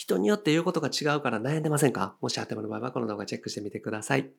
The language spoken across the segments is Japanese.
人によって言うことが違うから悩んでませんか？もし頭の場合はこの動画チェックしてみてください。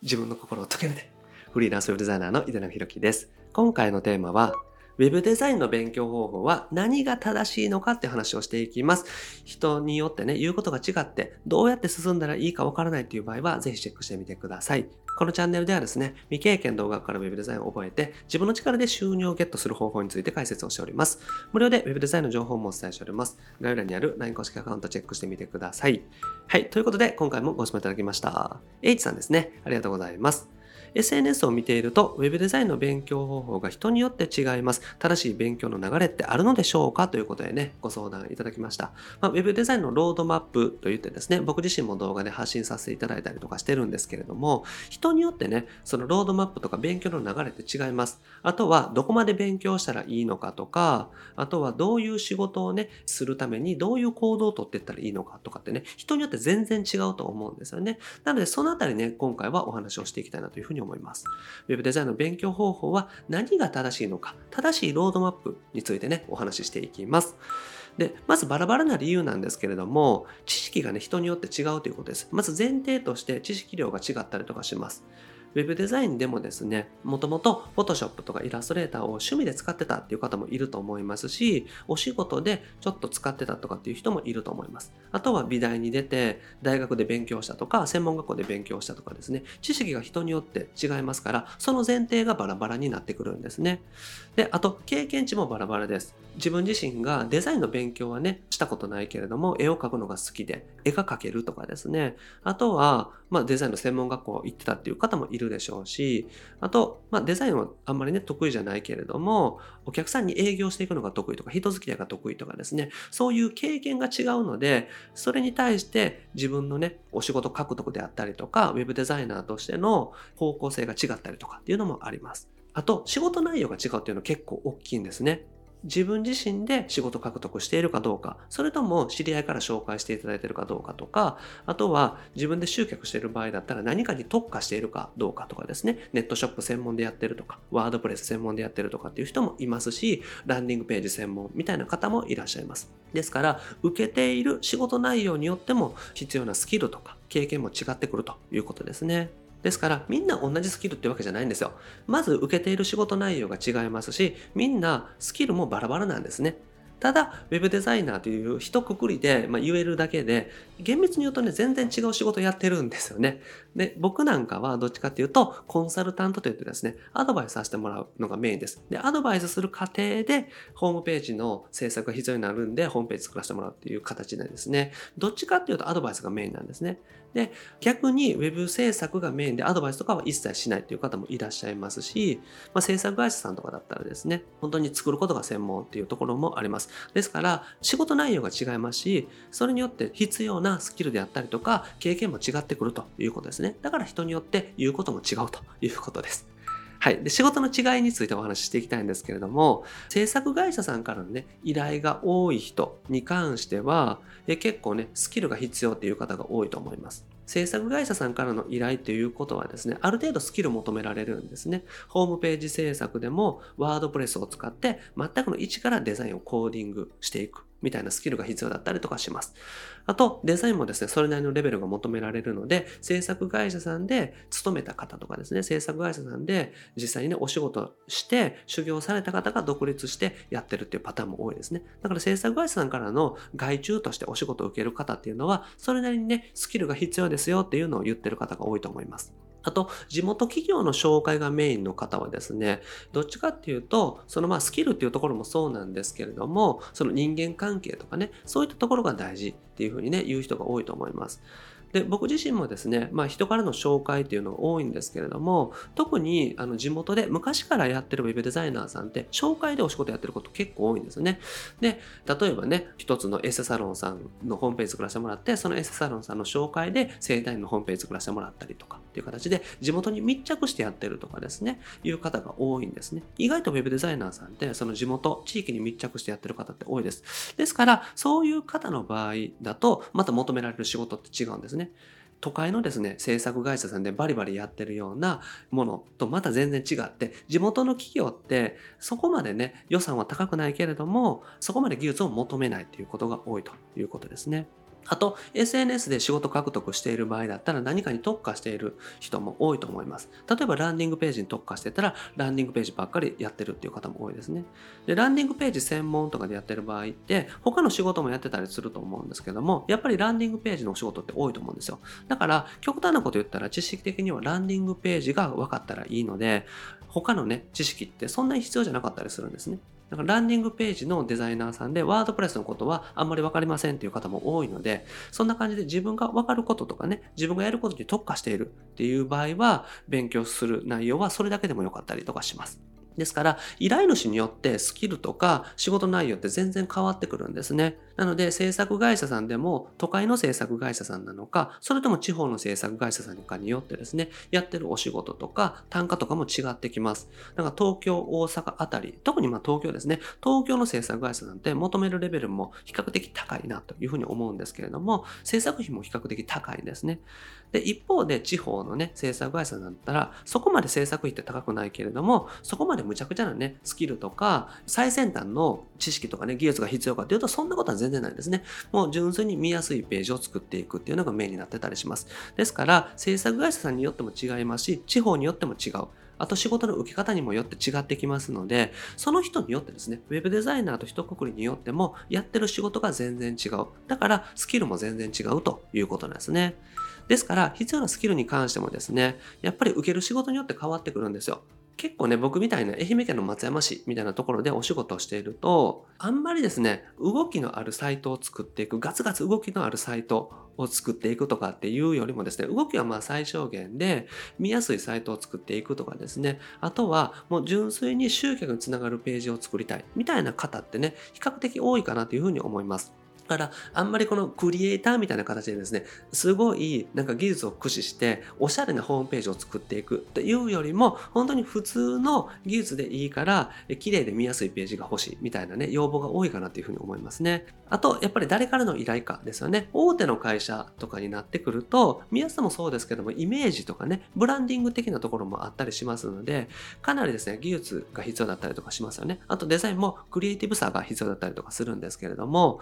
自分の心を解けるで。フリーランスウェブデザイナーの井出野弘樹です。今回のテーマは、ウェブデザインの勉強方法は何が正しいのかって話をしていきます。人によってね、言うことが違って、どうやって進んだらいいかわからないっていう場合は、ぜひチェックしてみてください。このチャンネルではですね、未経験動画から Web デザインを覚えて、自分の力で収入をゲットする方法について解説をしております。無料で Web デザインの情報もお伝えしております。概要欄にある LINE 公式アカウントチェックしてみてください。はい、ということで、今回もご視聴いただきました。H さんですね。ありがとうございます。SNS を見ていると Web デザインの勉強方法が人によって違います。正しい勉強の流れってあるのでしょうかということでね、ご相談いただきました。まあ、Web デザインのロードマップといってですね、僕自身も動画で発信させていただいたりとかしてるんですけれども、人によってね、そのロードマップとか勉強の流れって違います。あとはどこまで勉強したらいいのかとか、あとはどういう仕事をね、するためにどういう行動をとっていったらいいのかとかってね、人によって全然違うと思うんですよね。なのでそのあたりね、今回はお話をしていきたいなというふうに思います。Web デザインの勉強方法は何が正しいのか、正しいロードマップについてね、お話ししていきます。で、まずバラバラな理由なんですけれども、知識がね、人によって違うということです。まず前提として知識量が違ったりとかします。ウェブデザインでもですね、もともと Photoshop とかイラストレーターを趣味で使ってたっていう方もいると思いますし、お仕事でちょっと使ってたとかっていう人もいると思います。あとは美大に出て、大学で勉強したとか、専門学校で勉強したとかですね、知識が人によって違いますから、その前提がバラバラになってくるんですね。で、あと、経験値もバラバラです。自分自身がデザインの勉強はね、したことないけれども、絵を描くのが好きで、絵が描けるとかですね。あとは、まあ、デザインの専門学校行ってたっていう方もいるでしょうし、あと、まあ、デザインはあんまりね、得意じゃないけれども、お客さんに営業していくのが得意とか、人付き合いが得意とかですね、そういう経験が違うので、それに対して自分のね、お仕事獲得であったりとか、ウェブデザイナーとしての方向性が違ったりとかっていうのもあります。あと、仕事内容が違うっていうのは結構大きいんですね。自分自身で仕事獲得しているかどうか、それとも知り合いから紹介していただいているかどうかとか、あとは自分で集客している場合だったら何かに特化しているかどうかとかですね、ネットショップ専門でやってるとか、ワードプレス専門でやってるとかっていう人もいますし、ランディングページ専門みたいな方もいらっしゃいます。ですから、受けている仕事内容によっても必要なスキルとか経験も違ってくるということですね。ですから、みんな同じスキルってわけじゃないんですよ。まず受けている仕事内容が違いますし、みんなスキルもバラバラなんですね。ただ、ウェブデザイナーという一括りで、まあ、言えるだけで、厳密に言うとね、全然違う仕事やってるんですよね。で、僕なんかはどっちかっていうと、コンサルタントといってですね、アドバイスさせてもらうのがメインです。で、アドバイスする過程で、ホームページの制作が必要になるんで、ホームページ作らせてもらうっていう形でですね、どっちかっていうとアドバイスがメインなんですね。で、逆に Web 制作がメインでアドバイスとかは一切しないっていう方もいらっしゃいますし、まあ、制作会社さんとかだったらですね、本当に作ることが専門っていうところもあります。ですから、仕事内容が違いますし、それによって必要なスキルであったりとか、経験も違ってくるということですね。だから人によって言うことも違うということです。はい。で、仕事の違いについてお話ししていきたいんですけれども、制作会社さんからのね、依頼が多い人に関しては、え結構ね、スキルが必要っていう方が多いと思います。制作会社さんからの依頼ということはですね、ある程度スキル求められるんですね。ホームページ制作でも、ワードプレスを使って、全くの一からデザインをコーディングしていく。みたいなスキルが必要だったりとかします。あと、デザインもですね、それなりのレベルが求められるので、制作会社さんで勤めた方とかですね、制作会社さんで実際にね、お仕事して修行された方が独立してやってるっていうパターンも多いですね。だから制作会社さんからの外注としてお仕事を受ける方っていうのは、それなりにね、スキルが必要ですよっていうのを言ってる方が多いと思います。あと、地元企業の紹介がメインの方はですね、どっちかっていうと、そのまあスキルっていうところもそうなんですけれども、その人間関係とかね、そういったところが大事っていうふうにね、言う人が多いと思います。で僕自身もですね、まあ、人からの紹介っていうのが多いんですけれども特にあの地元で昔からやってるウェブデザイナーさんって紹介でお仕事やってること結構多いんですよねで例えばね一つのエステサロンさんのホームページ作らせてもらってそのエステサロンさんの紹介で生体院のホームページ作らせてもらったりとかっていう形で地元に密着してやってるとかですねいう方が多いんですね。意外とウェブデザイナーさんってその地元地域に密着してやってる方って多いです。ですからそういう方の場合だとまた求められる仕事って違うんですね。都会のですね、制作会社さんでバリバリやってるようなものとまた全然違って、地元の企業ってそこまでね、予算は高くないけれども、そこまで技術を求めないっていうことが多いということですね。あと、SNS で仕事獲得している場合だったら何かに特化している人も多いと思います。例えば、ランディングページに特化してたら、ランディングページばっかりやってるっていう方も多いですね。で、ランディングページ専門とかでやってる場合って、他の仕事もやってたりすると思うんですけども、やっぱりランディングページのお仕事って多いと思うんですよ。だから、極端なこと言ったら、知識的にはランディングページが分かったらいいので、他のね、知識ってそんなに必要じゃなかったりするんですね。だかランディングページのデザイナーさんでワードプレスのことはあんまりわかりませんっていう方も多いので、そんな感じで自分がわかることとかね、自分がやることに特化しているっていう場合は、勉強する内容はそれだけでもよかったりとかします。ですから、依頼主によってスキルとか仕事内容って全然変わってくるんですね。なので、制作会社さんでも都会の制作会社さんなのか、それとも地方の制作会社さんかによってですね、やってるお仕事とか単価とかも違ってきます。だから東京、大阪あたり、特にま東京ですね、東京の制作会社なんて求めるレベルも比較的高いなというふうに思うんですけれども、制作費も比較的高いんですね。で、一方で地方のね、制作会社だったら、そこまで制作費って高くないけれども、そこまでむちゃくちゃなね、スキルとか、最先端の知識とかね、技術が必要かっていうと、そんなことは全然ないですね。もう純粋に見やすいページを作っていくっていうのがメインになってたりします。ですから、制作会社さんによっても違いますし、地方によっても違う。あと仕事の受け方にもよって違ってきますので、その人によってですね、ウェブデザイナーと一括りによっても、やってる仕事が全然違う。だから、スキルも全然違うということなんですね。ですから、必要なスキルに関してもですね、やっぱり受ける仕事によって変わってくるんですよ。結構ね、僕みたいな愛媛県の松山市みたいなところでお仕事をしていると、あんまりですね、動きのあるサイトを作っていく、ガツガツ動きのあるサイトを作っていくとかっていうよりもですね、動きはまあ最小限で見やすいサイトを作っていくとかですね、あとはもう純粋に集客につながるページを作りたいみたいな方ってね、比較的多いかなというふうに思います。から、あんまりこのクリエイターみたいな形でですね、すごいなんか技術を駆使して、おしゃれなホームページを作っていくというよりも、本当に普通の技術でいいから、綺麗で見やすいページが欲しいみたいなね、要望が多いかなというふうに思いますね。あと、やっぱり誰からの依頼かですよね。大手の会社とかになってくると、見やすさもそうですけども、イメージとかね、ブランディング的なところもあったりしますので、かなりですね、技術が必要だったりとかしますよね。あとデザインもクリエイティブさが必要だったりとかするんですけれども、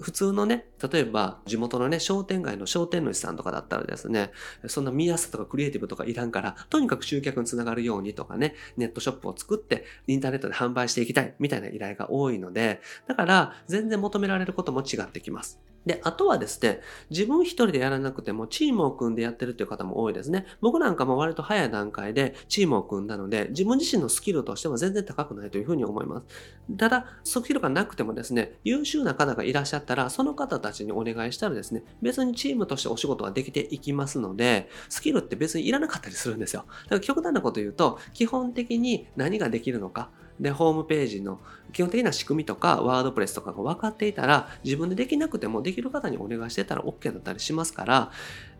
普通のね、例えば地元のね、商店街の商店主さんとかだったらですね、そんな見やすさとかクリエイティブとかいらんから、とにかく集客につながるようにとかね、ネットショップを作ってインターネットで販売していきたいみたいな依頼が多いので、だから全然求められることも違ってきます。で、あとはですね、自分一人でやらなくてもチームを組んでやってるっていう方も多いですね。僕なんかも割と早い段階でチームを組んだので、自分自身のスキルとしては全然高くないというふうに思います。ただ、スキルがなくてもですね、優秀な方がいらっしゃったら、その方たちにお願いしたらですね、別にチームとしてお仕事ができていきますので、スキルって別にいらなかったりするんですよ。だから極端なこと言うと、基本的に何ができるのか、で、ホームページの基本的な仕組みとか、ワードプレスとかが分かっていたら、自分でできなくてもできる方にお願いしてたら OK だったりしますから、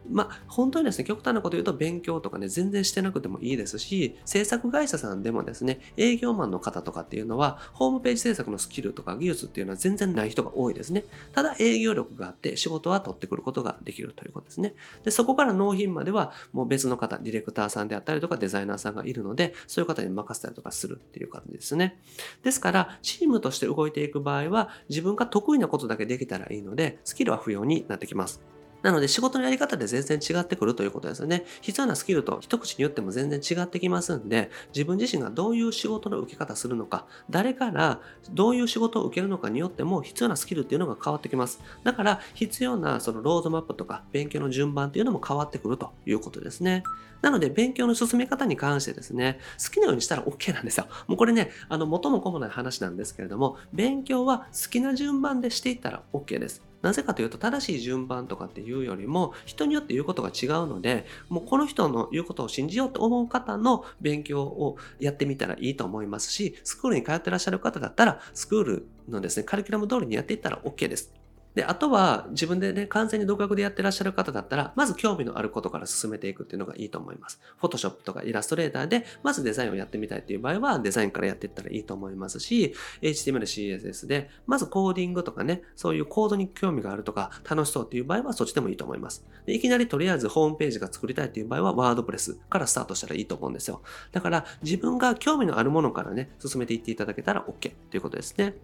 まあ、本当にですね、極端なこと言うと勉強とかね、全然してなくてもいいですし、制作会社さんでもですね、営業マンの方とかっていうのは、ホームページ制作のスキルとか技術っていうのは全然ない人が多いですね。ただ営業力があって仕事は取ってくることができるということですね。で、そこから納品まではもう別の方、ディレクターさんであったりとかデザイナーさんがいるので、そういう方に任せたりとかするっていう感じですね。ですから、チームとして動いていく場合は、自分が得意なことだけできたらいいので、スキルは不要になってきます。なので仕事のやり方で全然違ってくるということですよね。必要なスキルと一口に言っても全然違ってきますんで、自分自身がどういう仕事の受け方するのか、誰からどういう仕事を受けるのかによっても必要なスキルっていうのが変わってきます。だから必要なそのロードマップとか勉強の順番っていうのも変わってくるということですね。なので勉強の進め方に関してですね、好きなようにしたら OK なんですよ。もうこれね、あの元も子もない話なんですけれども、勉強は好きな順番でしていったら OK です。なぜかというと正しい順番とかっていうよりも人によって言うことが違うのでもうこの人の言うことを信じようと思う方の勉強をやってみたらいいと思いますしスクールに通ってらっしゃる方だったらスクールのですねカリキュラム通りにやっていったら OK です。で、あとは自分でね、完全に独学でやってらっしゃる方だったら、まず興味のあることから進めていくっていうのがいいと思います。フォトショップとかイラストレーターで、まずデザインをやってみたいっていう場合は、デザインからやっていったらいいと思いますし、HTML、CSS で、まずコーディングとかね、そういうコードに興味があるとか、楽しそうっていう場合はそっちでもいいと思います。でいきなりとりあえずホームページが作りたいっていう場合は、ワードプレスからスタートしたらいいと思うんですよ。だから、自分が興味のあるものからね、進めていっていただけたら OK ということですね。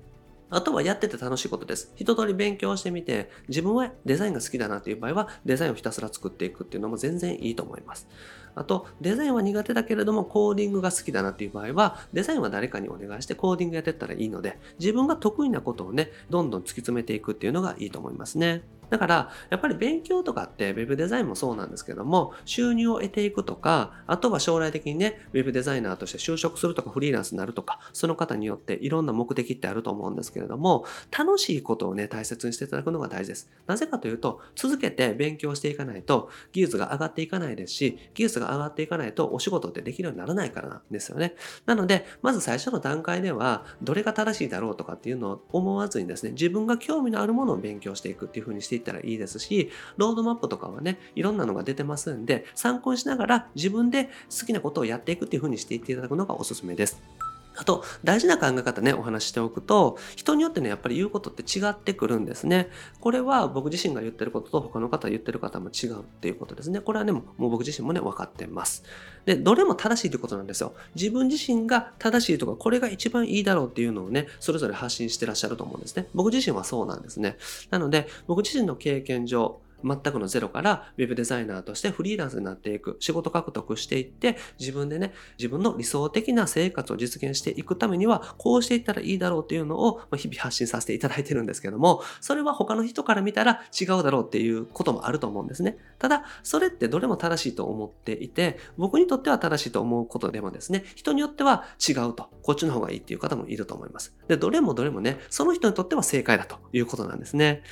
あとはやってて楽しいことです。一通り勉強してみて、自分はデザインが好きだなっていう場合は、デザインをひたすら作っていくっていうのも全然いいと思います。あと、デザインは苦手だけれども、コーディングが好きだなっていう場合は、デザインは誰かにお願いしてコーディングやってったらいいので、自分が得意なことをね、どんどん突き詰めていくっていうのがいいと思いますね。だから、やっぱり勉強とかって Web デザインもそうなんですけども、収入を得ていくとか、あとは将来的にね、Web デザイナーとして就職するとかフリーランスになるとか、その方によっていろんな目的ってあると思うんですけれども、楽しいことをね、大切にしていただくのが大事です。なぜかというと、続けて勉強していかないと、技術が上がっていかないですし、技術が上がっていかないとお仕事ってできるようにならないからなんですよね。なので、まず最初の段階では、どれが正しいだろうとかっていうのを思わずにですね、自分が興味のあるものを勉強していくっていう風にしていったらいいですし、ロードマップとかはね、いろんなのが出てますんで、参考にしながら自分で好きなことをやっていくっていう風にしていっていただくのがおすすめです。あと、大事な考え方ね、お話しておくと、人によってね、やっぱり言うことって違ってくるんですね。これは僕自身が言ってることと他の方が言ってる方も違うっていうことですね。これはね、もう僕自身もね、分かってます。で、どれも正しいということなんですよ。自分自身が正しいとか、これが一番いいだろうっていうのをね、それぞれ発信してらっしゃると思うんですね。僕自身はそうなんですね。なので、僕自身の経験上、全くのゼロからウェブデザイナーとしてフリーランスになっていく、仕事獲得していって、自分でね、自分の理想的な生活を実現していくためには、こうしていったらいいだろうっていうのを日々発信させていただいてるんですけども、それは他の人から見たら違うだろうっていうこともあると思うんですね。ただ、それってどれも正しいと思っていて、僕にとっては正しいと思うことでもですね、人によっては違うと、こっちの方がいいっていう方もいると思います。で、どれもどれもね、その人にとっては正解だということなんですね。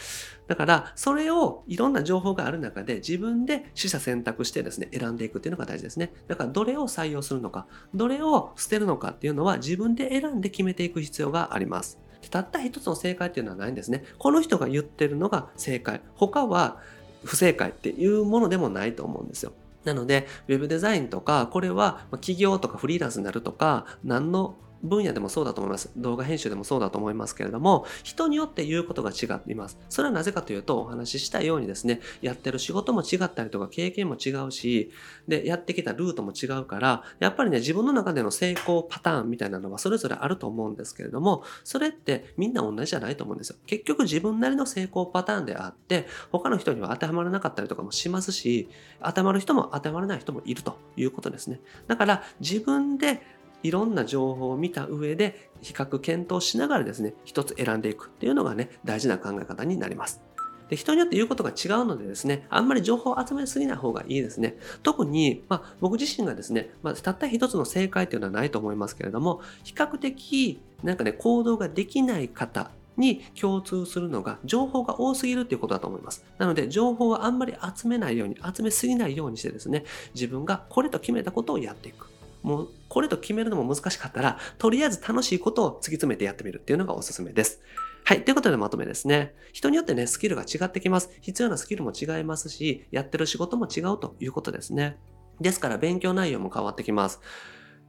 だから、それをいろんな情報がある中で自分で取捨選択してですね、選んでいくっていうのが大事ですね。だから、どれを採用するのか、どれを捨てるのかっていうのは自分で選んで決めていく必要があります。たった一つの正解っていうのはないんですね。この人が言ってるのが正解。他は不正解っていうものでもないと思うんですよ。なので、ウェブデザインとか、これは企業とかフリーランスになるとか、何の分野でもそうだと思います。動画編集でもそうだと思いますけれども、人によって言うことが違います。それはなぜかというと、お話ししたようにですね、やってる仕事も違ったりとか、経験も違うし、で、やってきたルートも違うから、やっぱりね、自分の中での成功パターンみたいなのはそれぞれあると思うんですけれども、それってみんな同じじゃないと思うんですよ。結局自分なりの成功パターンであって、他の人には当てはまらなかったりとかもしますし、当てはまる人も当てはまらない人もいるということですね。だから自分でいろんな情報を見た上で比較検討しながらですね、一つ選んでいくっていうのがね、大事な考え方になります。で人によって言うことが違うのでですね、あんまり情報を集めすぎない方がいいですね。特に、まあ、僕自身がですね、まあ、たった一つの正解っていうのはないと思いますけれども、比較的、なんかね、行動ができない方に共通するのが情報が多すぎるっていうことだと思います。なので情報はあんまり集めないように、集めすぎないようにしてですね、自分がこれと決めたことをやっていく。もうこれと決めるのも難しかったら、とりあえず楽しいことを突き詰めてやってみるっていうのがおすすめです。はい。ということでまとめですね。人によってね、スキルが違ってきます。必要なスキルも違いますし、やってる仕事も違うということですね。ですから勉強内容も変わってきます。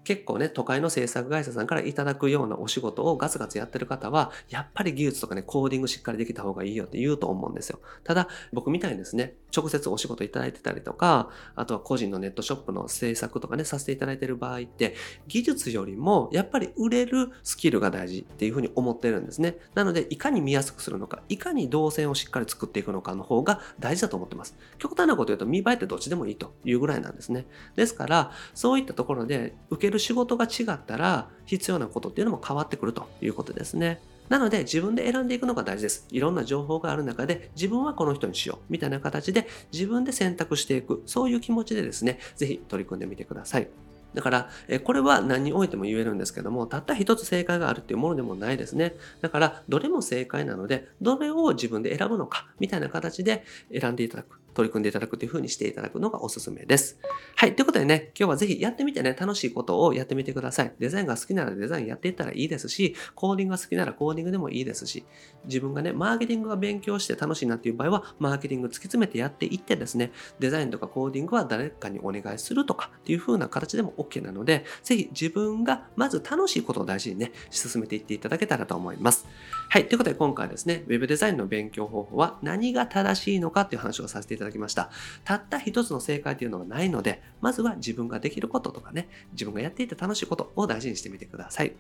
結構ね、都会の制作会社さんからいただくようなお仕事をガツガツやってる方は、やっぱり技術とかね、コーディングしっかりできた方がいいよって言うと思うんですよ。ただ、僕みたいにですね、直接お仕事いただいてたりとか、あとは個人のネットショップの制作とかね、させていただいてる場合って、技術よりもやっぱり売れるスキルが大事っていうふうに思ってるんですね。なので、いかに見やすくするのか、いかに動線をしっかり作っていくのかの方が大事だと思ってます。極端なこと言うと見栄えってどっちでもいいというぐらいなんですね。ですから、そういったところで受ける仕事が違ったら必要なことっていうのも変わってくるということですね。なので自分で選んでいくのが大事です。いろんな情報がある中で自分はこの人にしようみたいな形で自分で選択していくそういう気持ちでですね、ぜひ取り組んでみてください。だから、えこれは何においても言えるんですけども、たった一つ正解があるっていうものでもないですね。だから、どれも正解なので、どれを自分で選ぶのか、みたいな形で選んでいただく。取り組んでいただくという風にしていただくのがおすすめです。はい。ということでね、今日はぜひやってみてね、楽しいことをやってみてください。デザインが好きならデザインやっていったらいいですし、コーディングが好きならコーディングでもいいですし、自分がね、マーケティングが勉強して楽しいなっていう場合は、マーケティング突き詰めてやっていってですね、デザインとかコーディングは誰かにお願いするとかっていう風な形でも OK なので、ぜひ自分がまず楽しいことを大事にね、進めていっていただけたらと思います。はい。ということで今回はですね、Web デザインの勉強方法は何が正しいのかっていう話をさせていただきますだきました。たった一つの正解というのはないので、まずは自分ができることとかね、自分がやっていて楽しいことを大事にしてみてください。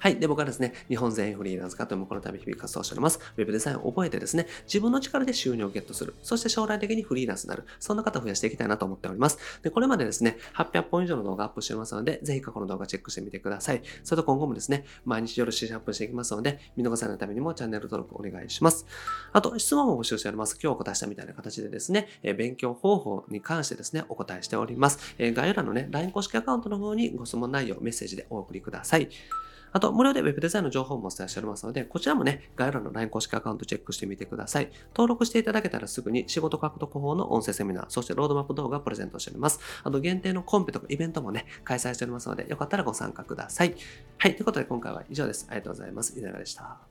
はい。で、僕はですね、日本全員フリーランス化というこの度日々活動しております。ウェブデザインを覚えてですね、自分の力で収入をゲットする。そして将来的にフリーランスになる。そんな方を増やしていきたいなと思っております。で、これまでですね、800本以上の動画アップしてますので、ぜひ過去の動画チェックしてみてください。それと今後もですね、毎日夜7時アップしていきますので、見逃さないためにもチャンネル登録お願いします。あと、質問も募集しております。今日お答えしたみたいな形でですね、え勉強方法に関してですね、お答えしております。え概要欄のね、LINE 公式アカウントの方にご質問内容、メッセージでお送りください。あと、無料で Web デザインの情報もお伝えしておりますので、こちらもね、概要欄の LINE 公式アカウントチェックしてみてください。登録していただけたらすぐに仕事獲得法の音声セミナー、そしてロードマップ動画をプレゼントしております。あと、限定のコンペとかイベントもね、開催しておりますので、よかったらご参加ください。はい、ということで今回は以上です。ありがとうございます。いかがでした。